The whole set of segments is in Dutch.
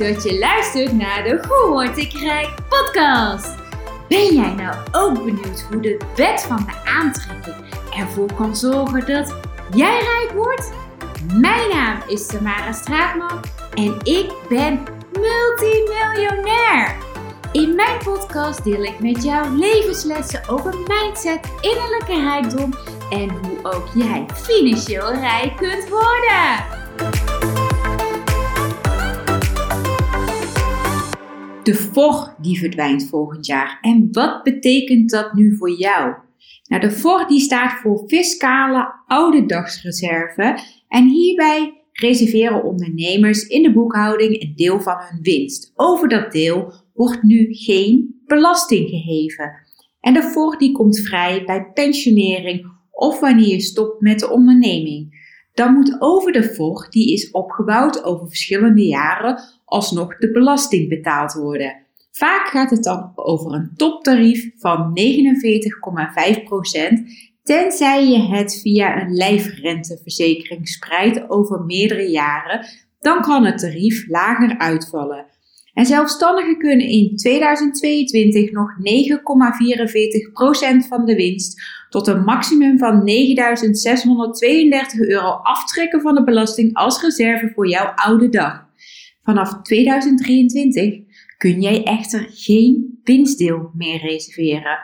dat je luistert naar de Hoe Word ik Rijk podcast. Ben jij nou ook benieuwd hoe de wet van de aantrekking ervoor kan zorgen dat jij rijk wordt? Mijn naam is Tamara Straatman en ik ben multimiljonair. In mijn podcast deel ik met jou levenslessen over mindset, innerlijke rijkdom en hoe ook jij financieel rijk kunt worden. De VOG die verdwijnt volgend jaar. En wat betekent dat nu voor jou? Nou, de VOG die staat voor Fiscale Ouderdagsreserve en hierbij reserveren ondernemers in de boekhouding een deel van hun winst. Over dat deel wordt nu geen belasting geheven. En de VOG die komt vrij bij pensionering of wanneer je stopt met de onderneming. Dan moet over de VOG, die is opgebouwd over verschillende jaren, alsnog de belasting betaald worden. Vaak gaat het dan over een toptarief van 49,5%, tenzij je het via een lijfrenteverzekering spreidt over meerdere jaren, dan kan het tarief lager uitvallen. En zelfstandigen kunnen in 2022 nog 9,44% van de winst tot een maximum van 9.632 euro aftrekken van de belasting als reserve voor jouw oude dag. Vanaf 2023 kun jij echter geen winstdeel meer reserveren.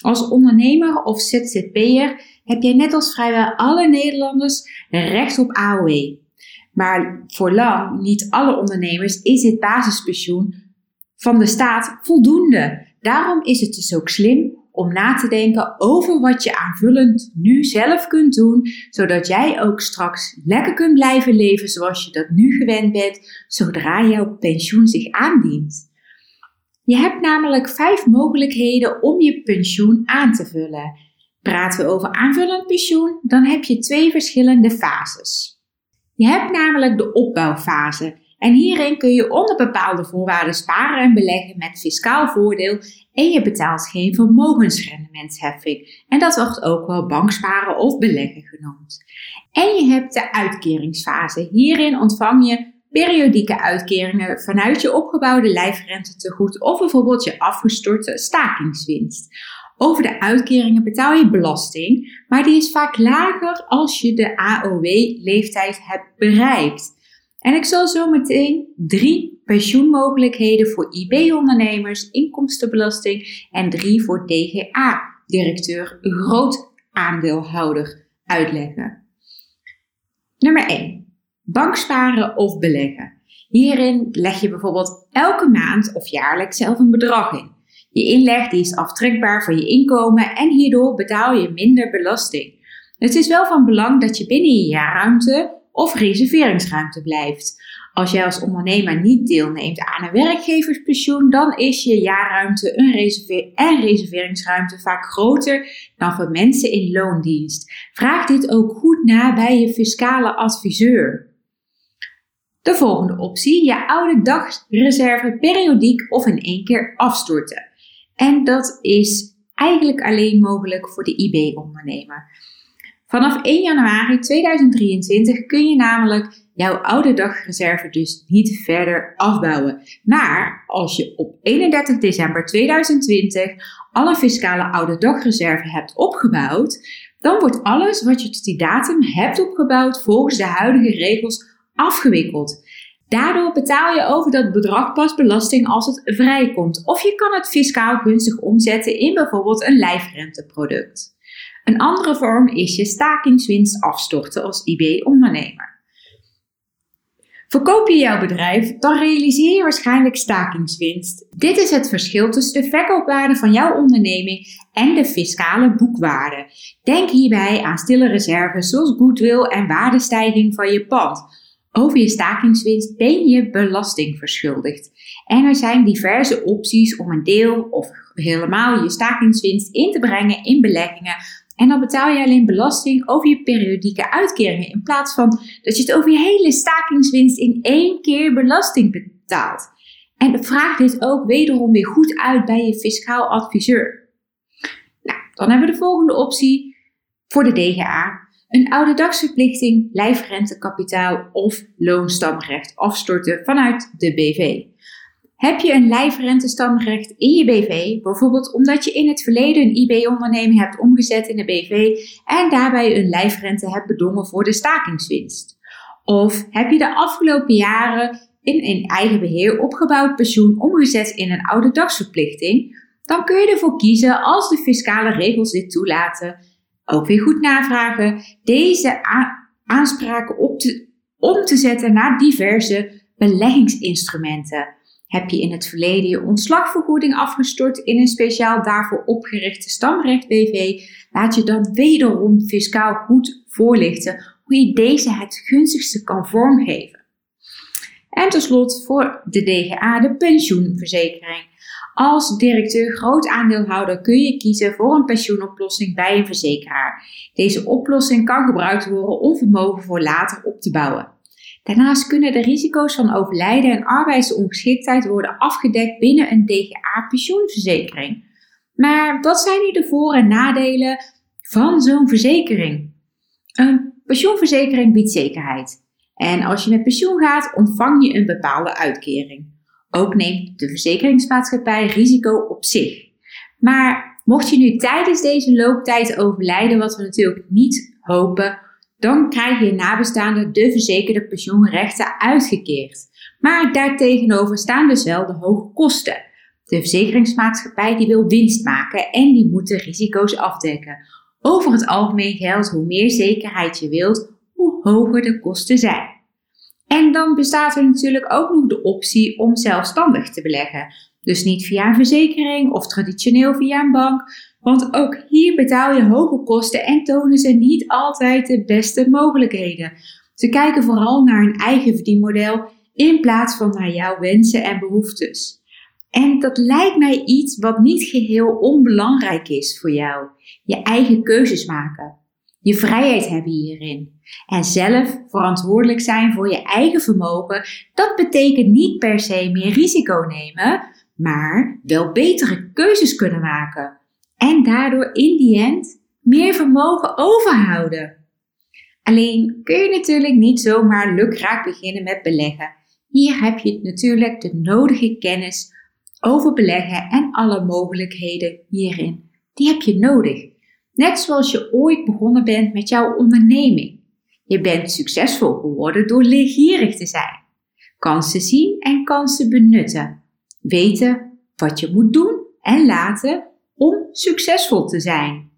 Als ondernemer of ZZP'er heb jij net als vrijwel alle Nederlanders recht op AOW. Maar voor lang niet alle ondernemers is dit basispensioen van de staat voldoende. Daarom is het dus ook slim om na te denken over wat je aanvullend nu zelf kunt doen, zodat jij ook straks lekker kunt blijven leven zoals je dat nu gewend bent, zodra jouw pensioen zich aandient. Je hebt namelijk vijf mogelijkheden om je pensioen aan te vullen. Praten we over aanvullend pensioen, dan heb je twee verschillende fases. Je hebt namelijk de opbouwfase. En hierin kun je onder bepaalde voorwaarden sparen en beleggen met fiscaal voordeel en je betaalt geen vermogensrendementsheffing. En dat wordt ook wel banksparen of beleggen genoemd. En je hebt de uitkeringsfase. Hierin ontvang je periodieke uitkeringen vanuit je opgebouwde lijfrente te goed of bijvoorbeeld je afgestorte stakingswinst. Over de uitkeringen betaal je belasting, maar die is vaak lager als je de AOW-leeftijd hebt bereikt. En ik zal zo meteen drie pensioenmogelijkheden voor IB-ondernemers, inkomstenbelasting en drie voor DGA-directeur, groot aandeelhouder, uitleggen. Nummer 1. Banksparen of beleggen. Hierin leg je bijvoorbeeld elke maand of jaarlijks zelf een bedrag in. Je inleg die is aftrekbaar van je inkomen en hierdoor betaal je minder belasting. Het is wel van belang dat je binnen je jaarruimte of reserveringsruimte blijft. Als jij als ondernemer niet deelneemt aan een werkgeverspensioen, dan is je jaarruimte een reserveer en reserveringsruimte vaak groter dan voor mensen in loondienst. Vraag dit ook goed na bij je fiscale adviseur. De volgende optie, je oude dagreserve periodiek of in één keer afstorten. En dat is eigenlijk alleen mogelijk voor de IB-ondernemer. Vanaf 1 januari 2023 kun je namelijk jouw oude dagreserve dus niet verder afbouwen. Maar als je op 31 december 2020 alle fiscale oude dagreserve hebt opgebouwd, dan wordt alles wat je tot die datum hebt opgebouwd volgens de huidige regels afgewikkeld. Daardoor betaal je over dat bedrag pas belasting als het vrijkomt. Of je kan het fiscaal gunstig omzetten in bijvoorbeeld een lijfrenteproduct. Een andere vorm is je stakingswinst afstorten als IB-ondernemer. Verkoop je jouw bedrijf, dan realiseer je waarschijnlijk stakingswinst. Dit is het verschil tussen de verkoopwaarde van jouw onderneming en de fiscale boekwaarde. Denk hierbij aan stille reserves zoals goodwill en waardestijging van je pand. Over je stakingswinst ben je belasting verschuldigd. En er zijn diverse opties om een deel of helemaal je stakingswinst in te brengen in beleggingen. En dan betaal je alleen belasting over je periodieke uitkeringen in plaats van dat je het over je hele stakingswinst in één keer belasting betaalt. En vraag dit ook wederom weer goed uit bij je fiscaal adviseur. Nou, dan hebben we de volgende optie voor de DGA. Een ouderdagsverplichting, lijfrentekapitaal of loonstamrecht afstorten vanuit de BV. Heb je een lijfrentestamrecht in je BV, bijvoorbeeld omdat je in het verleden een IB-onderneming hebt omgezet in de BV en daarbij een lijfrente hebt bedongen voor de stakingswinst? Of heb je de afgelopen jaren in een eigen beheer opgebouwd pensioen omgezet in een ouderdagsverplichting? Dan kun je ervoor kiezen als de fiscale regels dit toelaten. Ook weer goed navragen. Deze aanspraken op te, om te zetten naar diverse beleggingsinstrumenten. Heb je in het verleden je ontslagvergoeding afgestort in een speciaal daarvoor opgerichte stamrecht BV, laat je dan wederom fiscaal goed voorlichten hoe je deze het gunstigste kan vormgeven. En tenslotte voor de DGA, de pensioenverzekering. Als directeur groot aandeelhouder kun je kiezen voor een pensioenoplossing bij een verzekeraar. Deze oplossing kan gebruikt worden om vermogen voor later op te bouwen. Daarnaast kunnen de risico's van overlijden en arbeidsongeschiktheid worden afgedekt binnen een DGA-pensioenverzekering. Maar wat zijn nu de voor- en nadelen van zo'n verzekering? Een pensioenverzekering biedt zekerheid. En als je met pensioen gaat, ontvang je een bepaalde uitkering. Ook neemt de verzekeringsmaatschappij risico op zich. Maar mocht je nu tijdens deze looptijd overlijden, wat we natuurlijk niet hopen, dan krijg je nabestaanden de verzekerde pensioenrechten uitgekeerd. Maar daartegenover staan dus wel de hoge kosten. De verzekeringsmaatschappij die wil winst maken en die moet de risico's afdekken. Over het algemeen geldt hoe meer zekerheid je wilt, hoe hoger de kosten zijn. En dan bestaat er natuurlijk ook nog de optie om zelfstandig te beleggen. Dus niet via een verzekering of traditioneel via een bank, want ook hier betaal je hoge kosten en tonen ze niet altijd de beste mogelijkheden. Ze kijken vooral naar een eigen verdienmodel in plaats van naar jouw wensen en behoeftes. En dat lijkt mij iets wat niet geheel onbelangrijk is voor jou. Je eigen keuzes maken. Je vrijheid hebben hierin. En zelf verantwoordelijk zijn voor je eigen vermogen, dat betekent niet per se meer risico nemen, maar wel betere keuzes kunnen maken. En daardoor in die end meer vermogen overhouden. Alleen kun je natuurlijk niet zomaar lukraak beginnen met beleggen. Hier heb je natuurlijk de nodige kennis over beleggen en alle mogelijkheden hierin. Die heb je nodig. Net zoals je ooit begonnen bent met jouw onderneming. Je bent succesvol geworden door leergierig te zijn. Kansen zien en kansen benutten. Weten wat je moet doen en laten om succesvol te zijn.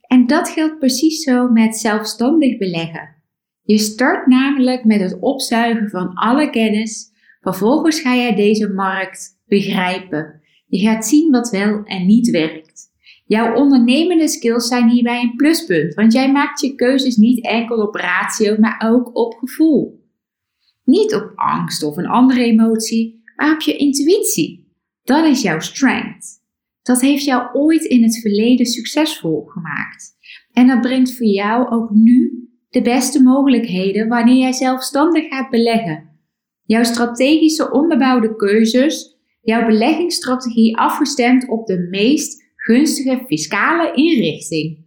En dat geldt precies zo met zelfstandig beleggen. Je start namelijk met het opzuigen van alle kennis. Vervolgens ga jij deze markt begrijpen. Je gaat zien wat wel en niet werkt. Jouw ondernemende skills zijn hierbij een pluspunt, want jij maakt je keuzes niet enkel op ratio, maar ook op gevoel. Niet op angst of een andere emotie, maar op je intuïtie. Dat is jouw strength. Dat heeft jou ooit in het verleden succesvol gemaakt. En dat brengt voor jou ook nu de beste mogelijkheden wanneer jij zelfstandig gaat beleggen. Jouw strategische onderbouwde keuzes, jouw beleggingsstrategie afgestemd op de meest gunstige fiscale inrichting.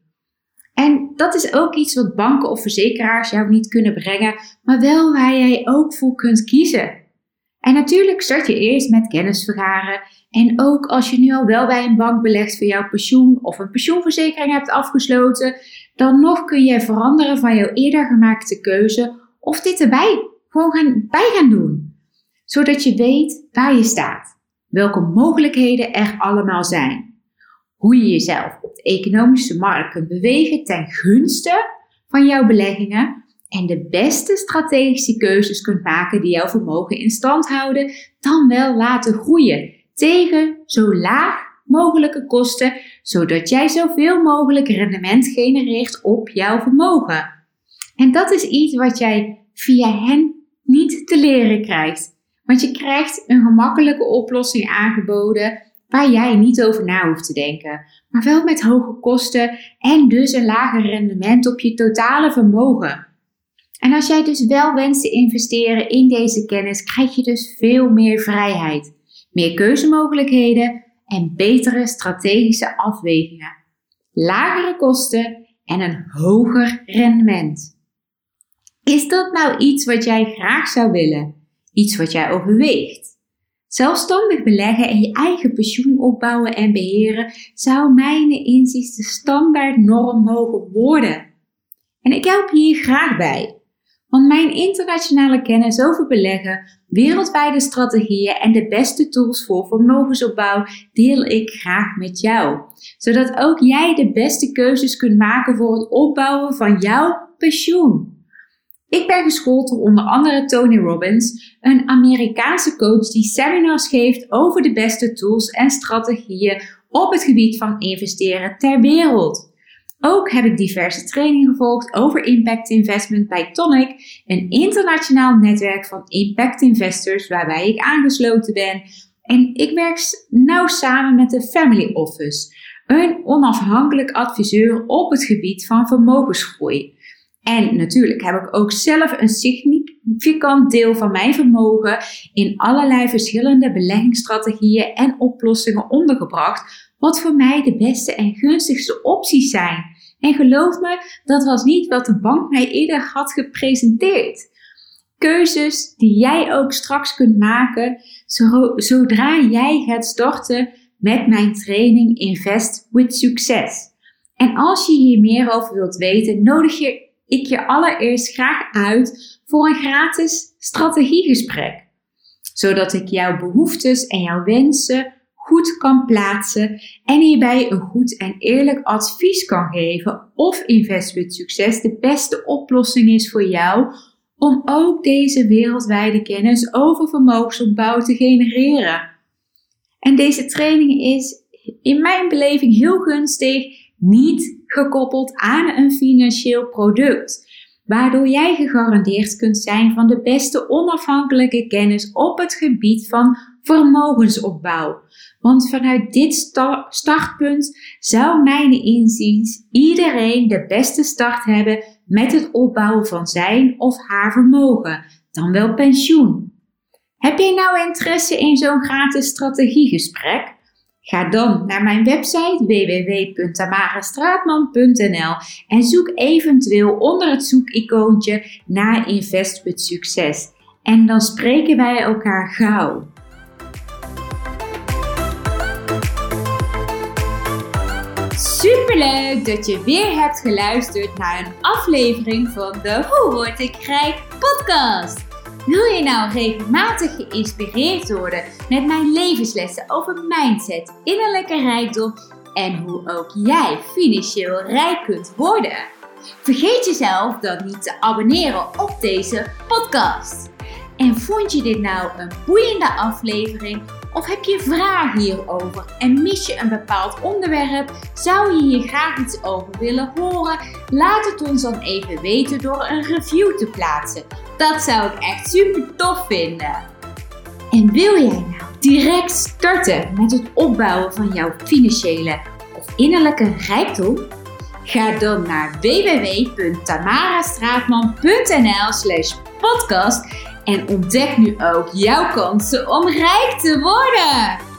En dat is ook iets wat banken of verzekeraars jou niet kunnen brengen, maar wel waar jij ook voor kunt kiezen. En natuurlijk start je eerst met kennis vergaren. En ook als je nu al wel bij een bank belegt voor jouw pensioen of een pensioenverzekering hebt afgesloten, dan nog kun je veranderen van jouw eerder gemaakte keuze of dit erbij gewoon gaan, bij gaan doen. Zodat je weet waar je staat, welke mogelijkheden er allemaal zijn hoe je jezelf op de economische markt kunt bewegen ten gunste van jouw beleggingen en de beste strategische keuzes kunt maken die jouw vermogen in stand houden, dan wel laten groeien tegen zo laag mogelijke kosten, zodat jij zoveel mogelijk rendement genereert op jouw vermogen. En dat is iets wat jij via hen niet te leren krijgt. Want je krijgt een gemakkelijke oplossing aangeboden waar jij niet over na hoeft te denken, maar wel met hoge kosten en dus een lager rendement op je totale vermogen. En als jij dus wel wenst te investeren in deze kennis, krijg je dus veel meer vrijheid, meer keuzemogelijkheden en betere strategische afwegingen. Lagere kosten en een hoger rendement. Is dat nou iets wat jij graag zou willen? Iets wat jij overweegt? Zelfstandig beleggen en je eigen pensioen opbouwen en beheren zou mijn inziens de standaard norm mogen worden. En ik help hier graag bij. Want mijn internationale kennis over beleggen, wereldwijde strategieën en de beste tools voor vermogensopbouw deel ik graag met jou. Zodat ook jij de beste keuzes kunt maken voor het opbouwen van jouw pensioen. Ik ben geschoold door onder andere Tony Robbins, een Amerikaanse coach die seminars geeft over de beste tools en strategieën op het gebied van investeren ter wereld. Ook heb ik diverse trainingen gevolgd over impact investment bij Tonic, een internationaal netwerk van impact investors waarbij ik aangesloten ben. En ik werk nauw samen met de Family Office, een onafhankelijk adviseur op het gebied van vermogensgroei. En natuurlijk heb ik ook zelf een significant deel van mijn vermogen in allerlei verschillende beleggingsstrategieën en oplossingen ondergebracht, wat voor mij de beste en gunstigste opties zijn. En geloof me, dat was niet wat de bank mij eerder had gepresenteerd. Keuzes die jij ook straks kunt maken zodra jij gaat starten met mijn training Invest with Success. En als je hier meer over wilt weten, nodig je ik je allereerst graag uit voor een gratis strategiegesprek, zodat ik jouw behoeftes en jouw wensen goed kan plaatsen en hierbij een goed en eerlijk advies kan geven of Invest with Succes de beste oplossing is voor jou om ook deze wereldwijde kennis over vermogensopbouw te genereren. En deze training is in mijn beleving heel gunstig niet gekoppeld aan een financieel product, waardoor jij gegarandeerd kunt zijn van de beste onafhankelijke kennis op het gebied van vermogensopbouw. Want vanuit dit startpunt zou mijn inziens iedereen de beste start hebben met het opbouwen van zijn of haar vermogen, dan wel pensioen. Heb jij nou interesse in zo'n gratis strategiegesprek? Ga dan naar mijn website www.tamarastraatman.nl en zoek eventueel onder het zoekicoontje naar Invest with Succes. En dan spreken wij elkaar gauw. Superleuk dat je weer hebt geluisterd naar een aflevering van de Hoe word ik rijk podcast. Wil je nou regelmatig geïnspireerd worden met mijn levenslessen over mindset, innerlijke rijkdom en hoe ook jij financieel rijk kunt worden? Vergeet jezelf dan niet te abonneren op deze podcast. En vond je dit nou een boeiende aflevering? Of heb je vragen hierover en mis je een bepaald onderwerp? Zou je hier graag iets over willen horen? Laat het ons dan even weten door een review te plaatsen. Dat zou ik echt super tof vinden. En wil jij nou direct starten met het opbouwen van jouw financiële of innerlijke rijkdom? Ga dan naar www.tamarastraatman.nl slash podcast en ontdek nu ook jouw kansen om rijk te worden.